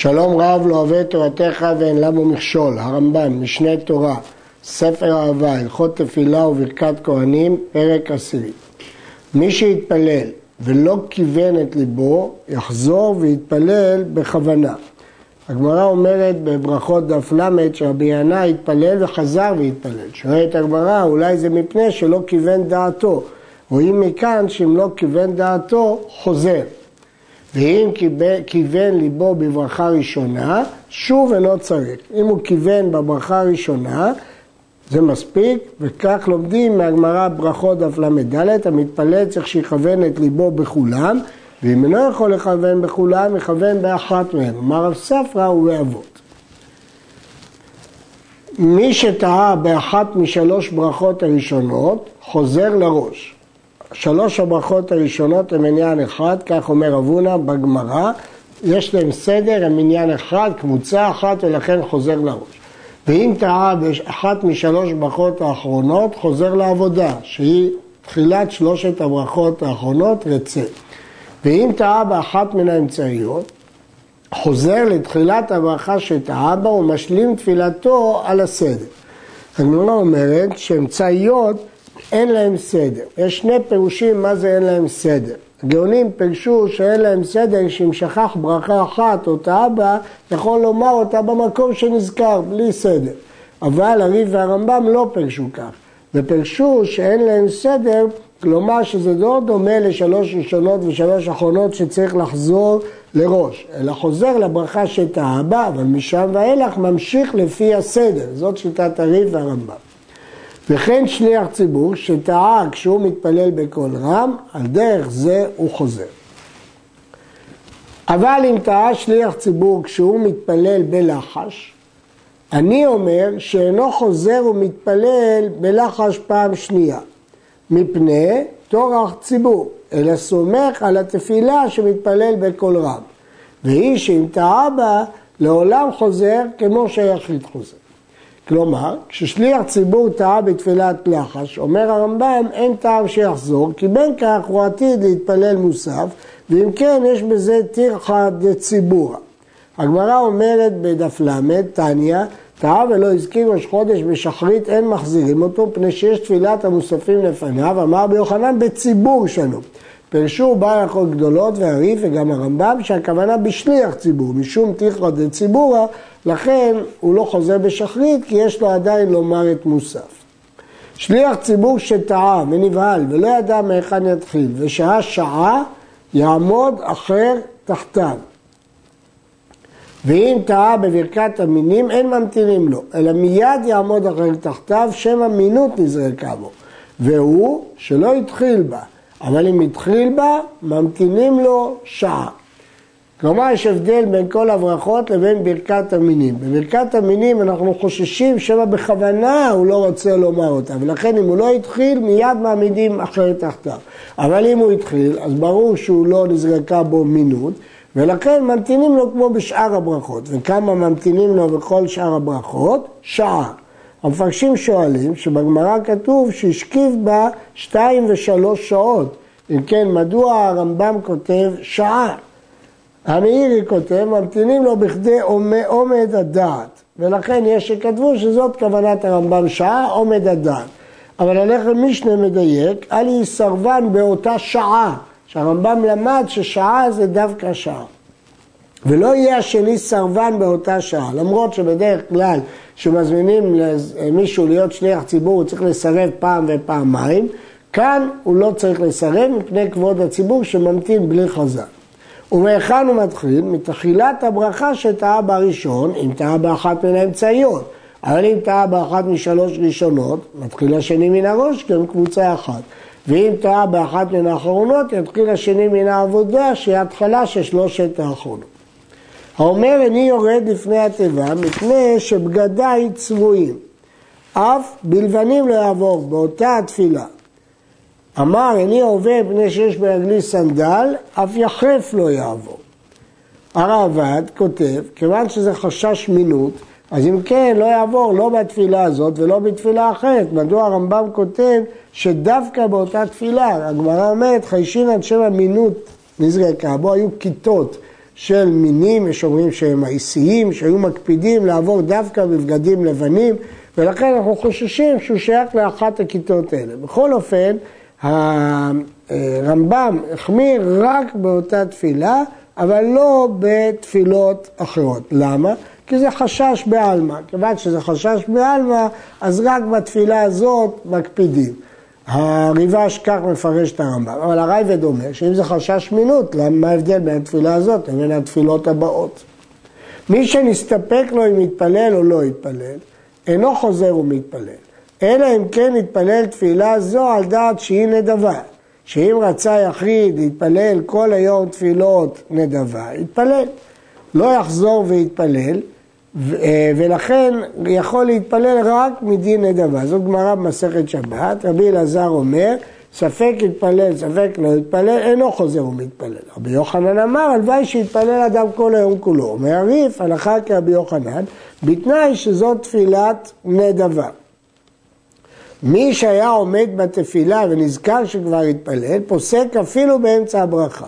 שלום רב לא אוהב תורתך ואין למו מכשול, הרמב"ם, משנה תורה, ספר אהבה, הלכות תפילה וברכת כהנים, פרק עשירי. מי שיתפלל ולא כיוון את ליבו, יחזור ויתפלל בכוונה. הגמרא אומרת בברכות דף ל' שרבי ינאי התפלל וחזר והתפלל. שואלת הגמרא, אולי זה מפני שלא כיוון דעתו. רואים מכאן שאם לא כיוון דעתו, חוזר. ואם כיוון ליבו בברכה ראשונה, שוב אינו צריך. אם הוא כיוון בברכה הראשונה, זה מספיק, וכך לומדים מהגמרא ברכות דף ל"ד, המתפלל צריך שיכוון את ליבו בכולם, ואם אינו יכול לכוון בכולם, יכוון באחת מהן. אמר רב ספרא ובאבות. מי שטעה באחת משלוש ברכות הראשונות, חוזר לראש. שלוש הברכות הראשונות הן עניין אחד, כך אומר אבונה בגמרא, יש להם סדר, הם עניין אחד, קבוצה אחת, ולכן חוזר לראש. ואם טעה באחת משלוש ברכות האחרונות, חוזר לעבודה, שהיא תחילת שלושת הברכות האחרונות, רצה. ואם טעה באחת מן האמצעיות, חוזר לתחילת הברכה שטעה בה ומשלים תפילתו על הסדר. הגמרא אומרת שאמצעיות אין להם סדר. יש שני פירושים מה זה אין להם סדר. הגאונים פירשו שאין להם סדר, שאם שכח ברכה אחת או טעה בה, יכול לומר אותה במקום שנזכר, בלי סדר. אבל הריב והרמב"ם לא פירשו כך. ופירשו שאין להם סדר, כלומר שזה לא דומה לשלוש ראשונות ושלוש אחרונות שצריך לחזור לראש, אלא חוזר לברכה שטעה בה, אבל משם ואילך ממשיך לפי הסדר. זאת שיטת הריב והרמב"ם. וכן שליח ציבור שטעה כשהוא מתפלל בקול רם, על דרך זה הוא חוזר. אבל אם טעה שליח ציבור כשהוא מתפלל בלחש, אני אומר שאינו חוזר ומתפלל בלחש פעם שנייה, מפני טורח ציבור, אלא סומך על התפילה שמתפלל בקול רם. והיא שאם טעה בה, לעולם חוזר כמו שהיחיד חוזר. כלומר, כששליח ציבור טעה בתפילת לחש, אומר הרמב"ם, אין טעם שיחזור, כי בין כך הוא עתיד להתפלל מוסף, ואם כן, יש בזה טרחה דציבורא. הגמרא אומרת בדף ל', תניא, טעה ולא הזכיר ראש חודש בשחרית, אין מחזירים אותו, פני שיש תפילת המוספים לפניו, אמר ביוחנן בציבור שלו. פרשו בעל הלכות גדולות והריף וגם הרמב"ם שהכוונה בשליח ציבור, משום תיכרא דציבורא, לכן הוא לא חוזר בשחרית כי יש לו עדיין לומר את מוסף. שליח ציבור שטעה ונבהל ולא ידע מהיכן יתחיל ושעה שעה יעמוד אחר תחתיו. ואם טעה בברכת המינים אין ממתינים לו, אלא מיד יעמוד אחר תחתיו שם אמינות נזרקה בו, והוא שלא התחיל בה. אבל אם התחיל בה, ממתינים לו שעה. כלומר, יש הבדל בין כל הברכות לבין ברכת המינים. בברכת המינים אנחנו חוששים שמא בכוונה הוא לא רוצה לומר אותה, ולכן אם הוא לא התחיל, מיד מעמידים אחרי תחתיו. אבל אם הוא התחיל, אז ברור שהוא לא נזרקה בו מינות, ולכן ממתינים לו כמו בשאר הברכות. וכמה ממתינים לו בכל שאר הברכות? שעה. המפרשים שואלים שבגמרא כתוב שהשכיב בה שתיים ושלוש שעות. אם כן, מדוע הרמב"ם כותב שעה? המאירי כותב, ממתינים לו בכדי עומד הדעת. ולכן יש שכתבו שזאת כוונת הרמב"ם שעה, עומד הדעת. אבל הלחם משנה מדייק, אל יהי סרבן באותה שעה. שהרמב"ם למד ששעה זה דווקא שעה. ולא יהיה השני סרבן באותה שעה, למרות שבדרך כלל כשמזמינים מישהו להיות שליח ציבור הוא צריך לסרב פעם ופעמיים, כאן הוא לא צריך לסרב מפני כבוד הציבור שממתין בלי חז"ל. ומהיכן הוא מתחיל? מתחילת הברכה שטעה בראשון, אם טעה באחת מן האמצעיות. אבל אם טעה באחת משלוש ראשונות, מתחיל השני מן הראש, כי הם קבוצה אחת. ואם טעה באחת מן האחרונות, יתחיל השני מן העבודה, שהיא התחלה של שלושת האחרונות. האומר איני יורד לפני התיבה מפני שבגדיי צבועים, אף בלבנים לא יעבור באותה התפילה. אמר איני עובר מפני שיש ברגלי סנדל, אף יחף לא יעבור. הרעב"ד כותב, כיוון שזה חשש מינות, אז אם כן לא יעבור לא בתפילה הזאת ולא בתפילה אחרת. מדוע הרמב"ם כותב שדווקא באותה תפילה, הגמרא אומרת חיישין עד שם אמינות נזרקה, בו היו כיתות של מינים, יש אומרים שהם האיסיים, שהיו מקפידים לעבור דווקא בבגדים לבנים, ולכן אנחנו חוששים שהוא שייך לאחת הכיתות האלה. בכל אופן, הרמב"ם החמיר רק באותה תפילה, אבל לא בתפילות אחרות. למה? כי זה חשש בעלמא. כיוון שזה חשש בעלמא, אז רק בתפילה הזאת מקפידים. הריבש כך מפרש את הרמב"ם, אבל הרייבד אומר שאם זה חשש מינות, מה ההבדל בין התפילה הזאת לבין התפילות הבאות? מי שנסתפק לו אם יתפלל או לא יתפלל, אינו חוזר ומתפלל, אלא אם כן יתפלל תפילה זו על דעת שהיא נדבה. שאם רצה יחיד להתפלל כל היום תפילות נדבה, יתפלל. לא יחזור ויתפלל, ולכן יכול להתפלל רק מדין נדבה. זאת גמרא במסכת שבת, רבי אלעזר אומר, ספק יתפלל, ספק לא יתפלל, אינו חוזר ומתפלל. רבי יוחנן אמר, הלוואי שיתפלל אדם כל היום כולו. אומר הריף, הלכה כרבי יוחנן, בתנאי שזאת תפילת נדבה. מי שהיה עומד בתפילה ונזכר שכבר התפלל, פוסק אפילו באמצע הברכה.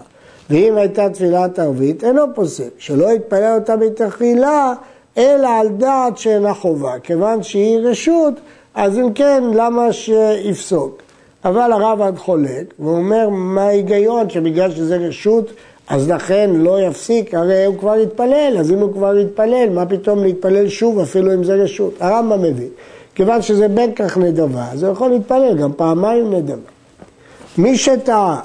ואם הייתה תפילת ערבית, אינו פוסק. שלא יתפלל אותה בתחילה, אלא על דעת שאינה חובה. כיוון שהיא רשות, אז אם כן, למה שיפסוק? אבל הרב עד חולק, ואומר מה ההיגיון שבגלל שזה רשות, אז לכן לא יפסיק, הרי הוא כבר התפלל, אז אם הוא כבר התפלל, מה פתאום להתפלל שוב אפילו אם זה רשות? הרמב"ם מבין. כיוון שזה בין כך נדבה, אז הוא יכול להתפלל גם פעמיים נדבה. מי שטעה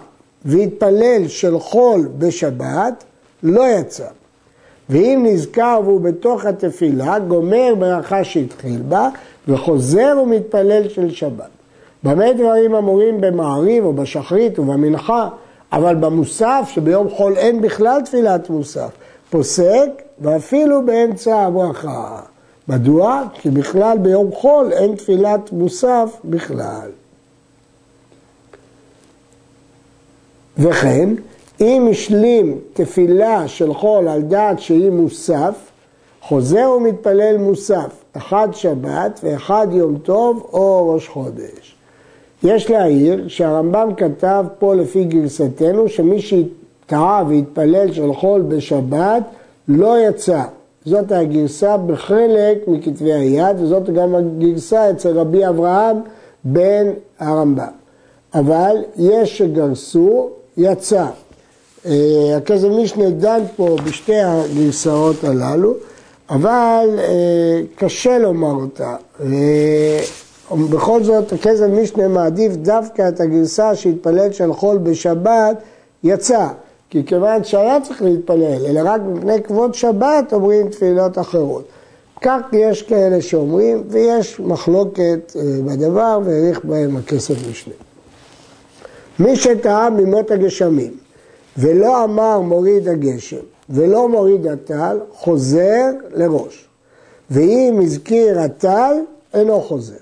והתפלל של חול בשבת, לא יצא. ואם נזכר והוא בתוך התפילה, גומר ברכה שהתחיל בה, וחוזר ומתפלל של שבת. במה דברים אמורים במעריב או בשחרית ובמנחה, אבל במוסף, שביום חול אין בכלל תפילת מוסף, פוסק ואפילו באמצע הברכה. מדוע? כי בכלל ביום חול אין תפילת מוסף בכלל. וכן, אם השלים תפילה של חול על דעת שהיא מוסף, חוזר ומתפלל מוסף, אחד שבת ואחד יום טוב או ראש חודש. יש להעיר שהרמב"ם כתב פה לפי גרסתנו שמי שטעה והתפלל של חול בשבת לא יצא. זאת הגרסה בחלק מכתבי היד, וזאת גם הגרסה אצל רבי אברהם בן הרמב"ם. אבל יש שגרסו, יצא. אה, הכסף משנה דן פה בשתי הגרסאות הללו, אבל אה, קשה לומר אותה. בכל זאת, הכסף משנה מעדיף דווקא את הגרסה שהתפלל של חול בשבת, יצא. כי כיוון שהיה צריך להתפלל, אלא רק מפני כבוד שבת אומרים תפילות אחרות. כך יש כאלה שאומרים, ויש מחלוקת אה, בדבר, והאריך בהם הכסף משנה. מי שטעה ממות הגשמים, ולא אמר מוריד הגשם, ולא מוריד הטל, חוזר לראש. ואם הזכיר הטל, אינו חוזר.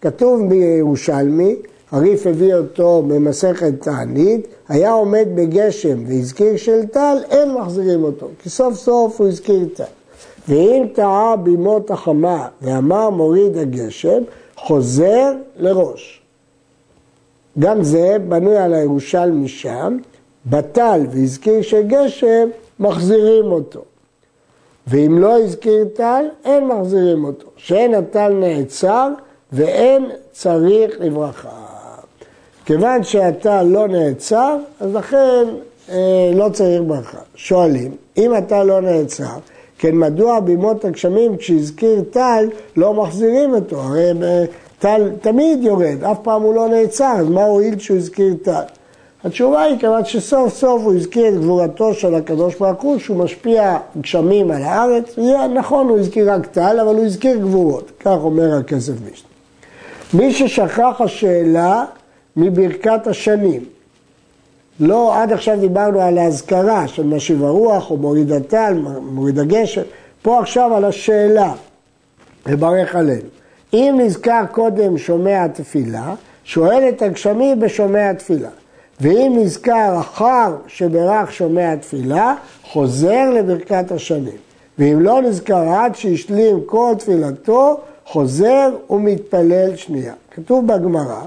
כתוב בירושלמי, הריף הביא אותו במסכת תענית, היה עומד בגשם והזכיר של טל, אין מחזירים אותו, כי סוף סוף הוא הזכיר טל. ואם טעה בימות החמה ואמר מוריד הגשם, חוזר לראש. גם זה בנוי על הירושלמי שם, בטל והזכיר של גשם, מחזירים אותו. ואם לא הזכיר טל, אין מחזירים אותו. שאין הטל נעצר ואין צריך לברכה. כיוון שאתה לא נעצר, אז לכן אה, לא צריך ברכה. שואלים, אם אתה לא נעצר, כן מדוע בימות הגשמים כשהזכיר טל לא מחזירים אותו? הרי אה, טל תמיד יורד, אף פעם הוא לא נעצר, אז מה הועיל שהוא הזכיר טל? התשובה היא כיוון שסוף סוף הוא הזכיר את גבורתו של הקדוש ברוך הוא, שהוא משפיע גשמים על הארץ, נכון, הוא הזכיר רק טל, אבל הוא הזכיר גבורות, כך אומר הכסף משנה. מי ששכח השאלה מברכת השנים. לא, עד עכשיו דיברנו על האזכרה של משיב הרוח או מוריד הטל, מוריד הגשם, פה עכשיו על השאלה, לברך עלינו. אם נזכר קודם שומע תפילה, שואל את הגשמים בשומע תפילה. ואם נזכר אחר שברך שומע תפילה, חוזר לברכת השנים. ואם לא נזכר עד שהשלים כל תפילתו, חוזר ומתפלל שנייה. כתוב בגמרא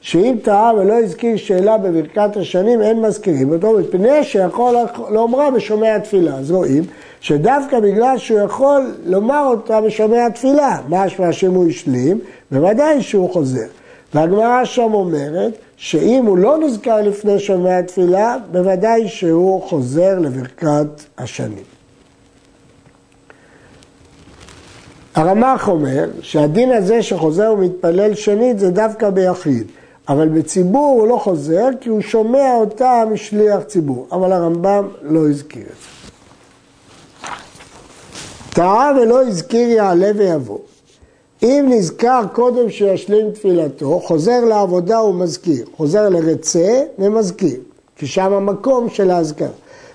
שאם טעה ולא הזכיר שאלה בברכת השנים, אין מזכירים אותו, מפני שיכול לומרה בשומע התפילה. אז רואים שדווקא בגלל שהוא יכול לומר אותה בשומע התפילה, משמע שאם הוא השלים, בוודאי שהוא חוזר. והגמרא שם אומרת שאם הוא לא נזכר לפני שומע התפילה, בוודאי שהוא חוזר לברכת השנים. הרמ"ח אומר שהדין הזה שחוזר ומתפלל שנית זה דווקא ביחיד, אבל בציבור הוא לא חוזר כי הוא שומע אותה משליח ציבור, אבל הרמב"ם לא הזכיר את זה. טעה ולא הזכיר יעלה ויבוא. אם נזכר קודם שישלים תפילתו, חוזר לעבודה ומזכיר, חוזר לרצה ומזכיר, כי שם המקום של האזכר.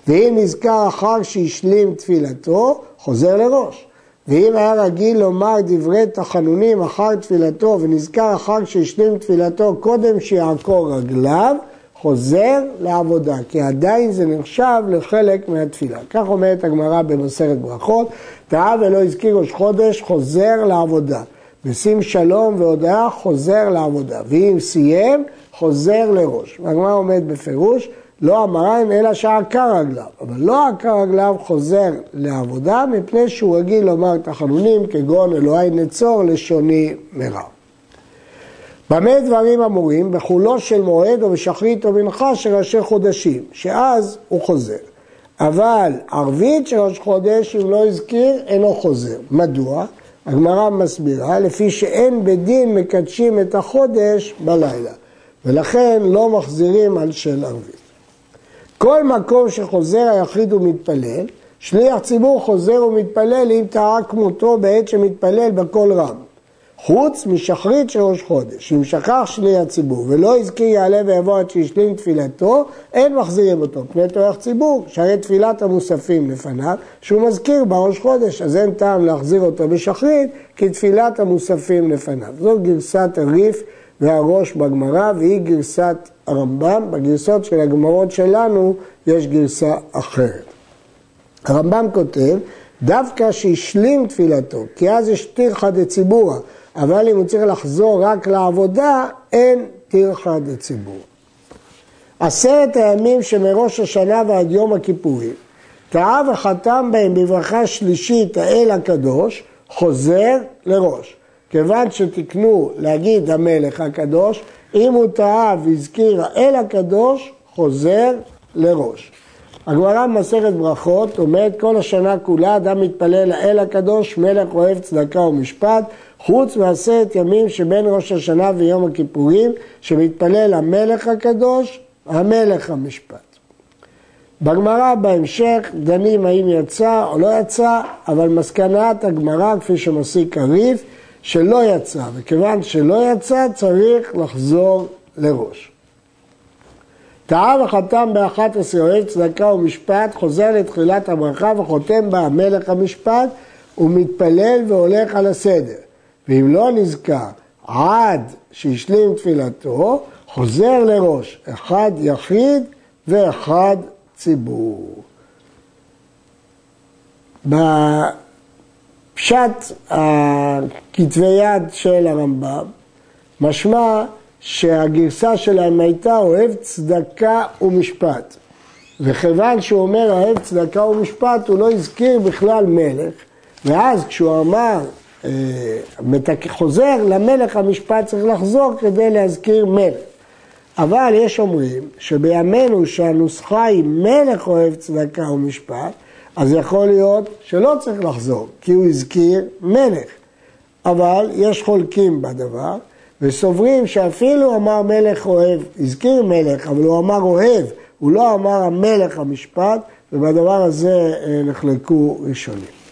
ואם נזכר אחר שהשלים תפילתו, חוזר לראש. ואם היה רגיל לומר דברי תחנונים אחר תפילתו ונזכר אחר שהשלים תפילתו קודם שיעקור רגליו, חוזר לעבודה, כי עדיין זה נחשב לחלק מהתפילה. כך אומרת הגמרא במסכת ברכות, טעה ולא הזכיר ראש חודש, חוזר לעבודה. ושים שלום והודעה, חוזר לעבודה. ואם סיים, חוזר לראש. והגמרא עומד בפירוש, לא המריים אלא שעקר רגליו, אבל לא עקר רגליו חוזר לעבודה מפני שהוא רגיל לומר תחנונים כגון אלוהי נצור לשוני מרע. במה דברים אמורים? בחולו של מועד או בשחרית או מנחה של ראשי חודשים, שאז הוא חוזר. אבל ערבית של ראש חודש, אם לא הזכיר, אינו חוזר. מדוע? הגמרא מסבירה, לפי שאין בדין מקדשים את החודש בלילה, ולכן לא מחזירים על של ערבית. כל מקום שחוזר היחיד ומתפלל, שליח ציבור חוזר ומתפלל אם טעה כמותו בעת שמתפלל בקול רם. חוץ משחרית של ראש חודש, אם שכח שליח ציבור ולא הזכיר יעלה ויבוא עד שישלים תפילתו, אין מחזירים אותו, פני טורח ציבור, שהרי תפילת המוספים לפניו, שהוא מזכיר בראש חודש, אז אין טעם להחזיר אותו בשחרית, כי תפילת המוספים לפניו. זו גרסת הריף והראש בגמרא, והיא גרסת הרמב"ם, בגרסות של הגמרות שלנו יש גרסה אחרת. הרמב"ם כותב, דווקא שהשלים תפילתו, כי אז יש טרחא דציבורא, אבל אם הוא צריך לחזור רק לעבודה, אין טרחא דציבור. עשרת הימים שמראש השנה ועד יום הכיפורים, טעה וחתם בהם בברכה שלישית האל הקדוש, חוזר לראש. כיוון שתקנו להגיד המלך הקדוש, אם הוא טעה והזכיר האל הקדוש, חוזר לראש. הגמרא במסכת ברכות אומרת כל השנה כולה אדם מתפלל לאל הקדוש, מלך אוהב צדקה ומשפט, חוץ מעשרת ימים שבין ראש השנה ויום הכיפורים, שמתפלל המלך הקדוש, המלך המשפט. בגמרא בהמשך דנים האם יצא או לא יצא, אבל מסקנת הגמרא, כפי שמסיק הריף, שלא יצא, וכיוון שלא יצא צריך לחזור לראש. טעה וחתם באחת עשרה אוהב צדקה ומשפט, חוזר לתחילת הברכה וחותם בה המלך המשפט, ומתפלל והולך על הסדר. ואם לא נזכר עד שהשלים תפילתו, חוזר לראש, אחד יחיד ואחד ציבור. בפשט הכתבי יד של הרמב"ם, משמע שהגרסה שלהם הייתה אוהב צדקה ומשפט. וכיוון שהוא אומר אוהב צדקה ומשפט, הוא לא הזכיר בכלל מלך, ואז כשהוא אמר, חוזר למלך המשפט צריך לחזור כדי להזכיר מלך. אבל יש אומרים שבימינו שהנוסחה היא מלך אוהב צדקה ומשפט, אז יכול להיות שלא צריך לחזור, כי הוא הזכיר מלך. אבל יש חולקים בדבר, וסוברים שאפילו אמר מלך אוהב, הזכיר מלך, אבל הוא אמר אוהב, הוא לא אמר המלך המשפט, ובדבר הזה אה, נחלקו ראשונים.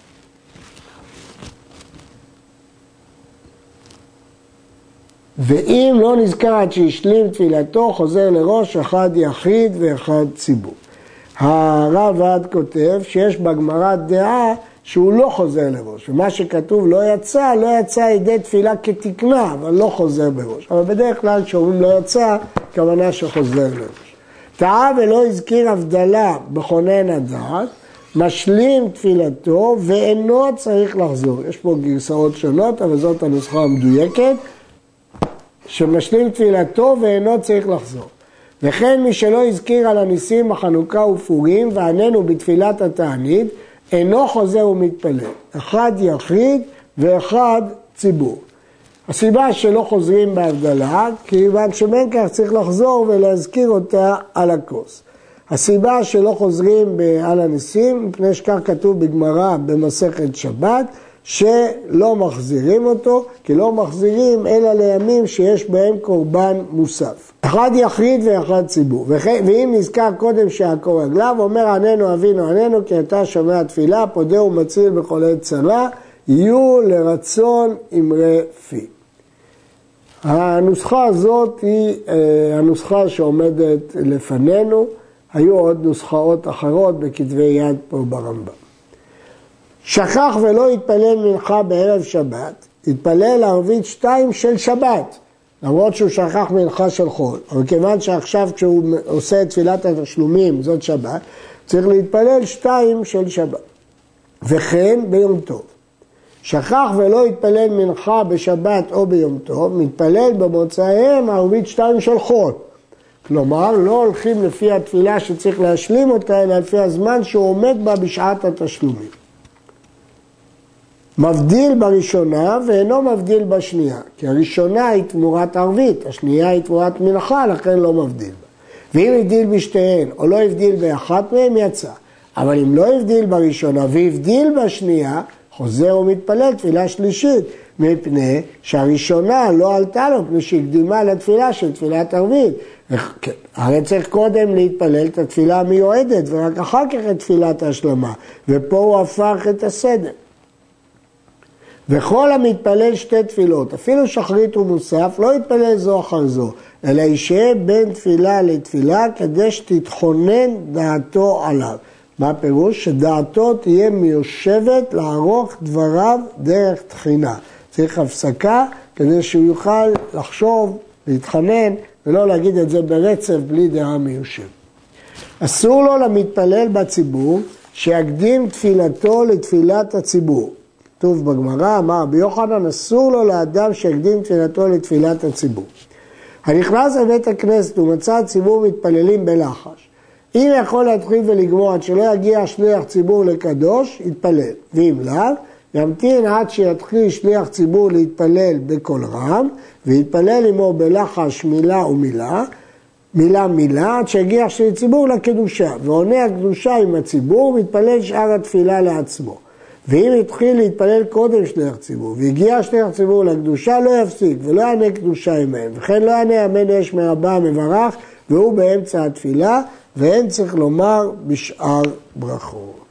ואם לא נזכר עד שהשלים תפילתו, חוזר לראש אחד יחיד ואחד ציבור. הרב עד כותב שיש בגמרא דעה שהוא לא חוזר לראש, ומה שכתוב לא יצא, לא יצא ידי תפילה כתקנה, אבל לא חוזר בראש. אבל בדרך כלל כשאומרים לא יצא, כוונה שחוזר לראש. טעה ולא הזכיר הבדלה בכונן הדעת, משלים תפילתו ואינו צריך לחזור. יש פה גרסאות שונות, אבל זאת הנוסחה המדויקת. שמשלים תפילתו ואינו צריך לחזור. וכן מי שלא הזכיר על הניסים בחנוכה ופורים ועננו בתפילת התענית, אינו חוזר ומתפלל. אחד יחיד ואחד ציבור. הסיבה שלא חוזרים בהבדלה, כיוון שבין כך צריך לחזור ולהזכיר אותה על הכוס. הסיבה שלא חוזרים על הניסים, מפני שכך כתוב בגמרא במסכת שבת, שלא מחזירים אותו, כי לא מחזירים אלא לימים שיש בהם קורבן מוסף. אחד יחיד ואחד ציבור. ואם נזכר קודם שעקור רגליו, אומר עננו אבינו עננו כי אתה שומע תפילה, פודה ומציל בכל עת צלה, יהיו לרצון אמרי פי. הנוסחה הזאת היא אה, הנוסחה שעומדת לפנינו, היו עוד נוסחאות אחרות בכתבי יד פה ברמב"ם. שכח ולא התפלל מנחה בערב שבת, התפלל ערבית שתיים של שבת, למרות שהוא שכח מנחה של חול, אבל כיוון שעכשיו כשהוא עושה את תפילת התשלומים, זאת שבת, צריך להתפלל שתיים של שבת. וכן ביום טוב. שכח ולא התפלל מנחה בשבת או ביום טוב, מתפלל במוצאיהם ערבית שתיים של חול. כלומר, לא הולכים לפי התפילה שצריך להשלים אותה, אלא לפי הזמן שהוא עומד בה בשעת התשלומים. מבדיל בראשונה ואינו מבדיל בשנייה, כי הראשונה היא תמורת ערבית, השנייה היא תמורת מנחה, לכן לא מבדיל בה. ואם הבדיל בשתיהן או לא הבדיל באחת מהן, יצא. אבל אם לא הבדיל בראשונה והבדיל בשנייה, חוזר ומתפלל תפילה שלישית, מפני שהראשונה לא עלתה לו, מפני שהקדימה לתפילה של תפילת ערבית. כן, הרי צריך קודם להתפלל את התפילה המיועדת, ורק אחר כך את תפילת ההשלמה. ופה הוא הפך את הסדר. וכל המתפלל שתי תפילות, אפילו שחרית ומוסף, לא יתפלל זו אחר זו, אלא ישהה בין תפילה לתפילה כדי שתתכונן דעתו עליו. מה הפירוש? שדעתו תהיה מיושבת לערוך דבריו דרך תחינה. צריך הפסקה כדי שהוא יוכל לחשוב, להתחנן, ולא להגיד את זה ברצף בלי דעה מיושבת. אסור לו למתפלל בציבור שיקדים תפילתו לתפילת הציבור. כתוב בגמרא, אמר רבי יוחנן, אסור לו לאדם שיקדים תפילתו לתפילת הציבור. הנכנס לבית הכנסת ומצא הציבור מתפללים בלחש. אם יכול להתחיל ולגמור עד שלא יגיע שליח ציבור לקדוש, יתפלל. ואם לאו, ימתין עד שיתחיל שליח ציבור להתפלל בקול רם, ויתפלל עמו בלחש מילה ומילה, מילה מילה, עד שיגיע שליח ציבור לקדושה. ועונה הקדושה עם הציבור, ויתפלל שאר התפילה לעצמו. ואם התחיל להתפלל קודם שליח ציבור, והגיע שליח ציבור לקדושה, לא יפסיק, ולא יענה קדושה עמהם. וכן לא יענה אמן אש מרבה מברך, והוא באמצע התפילה, ואין צריך לומר בשאר ברכות.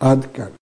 עד כאן.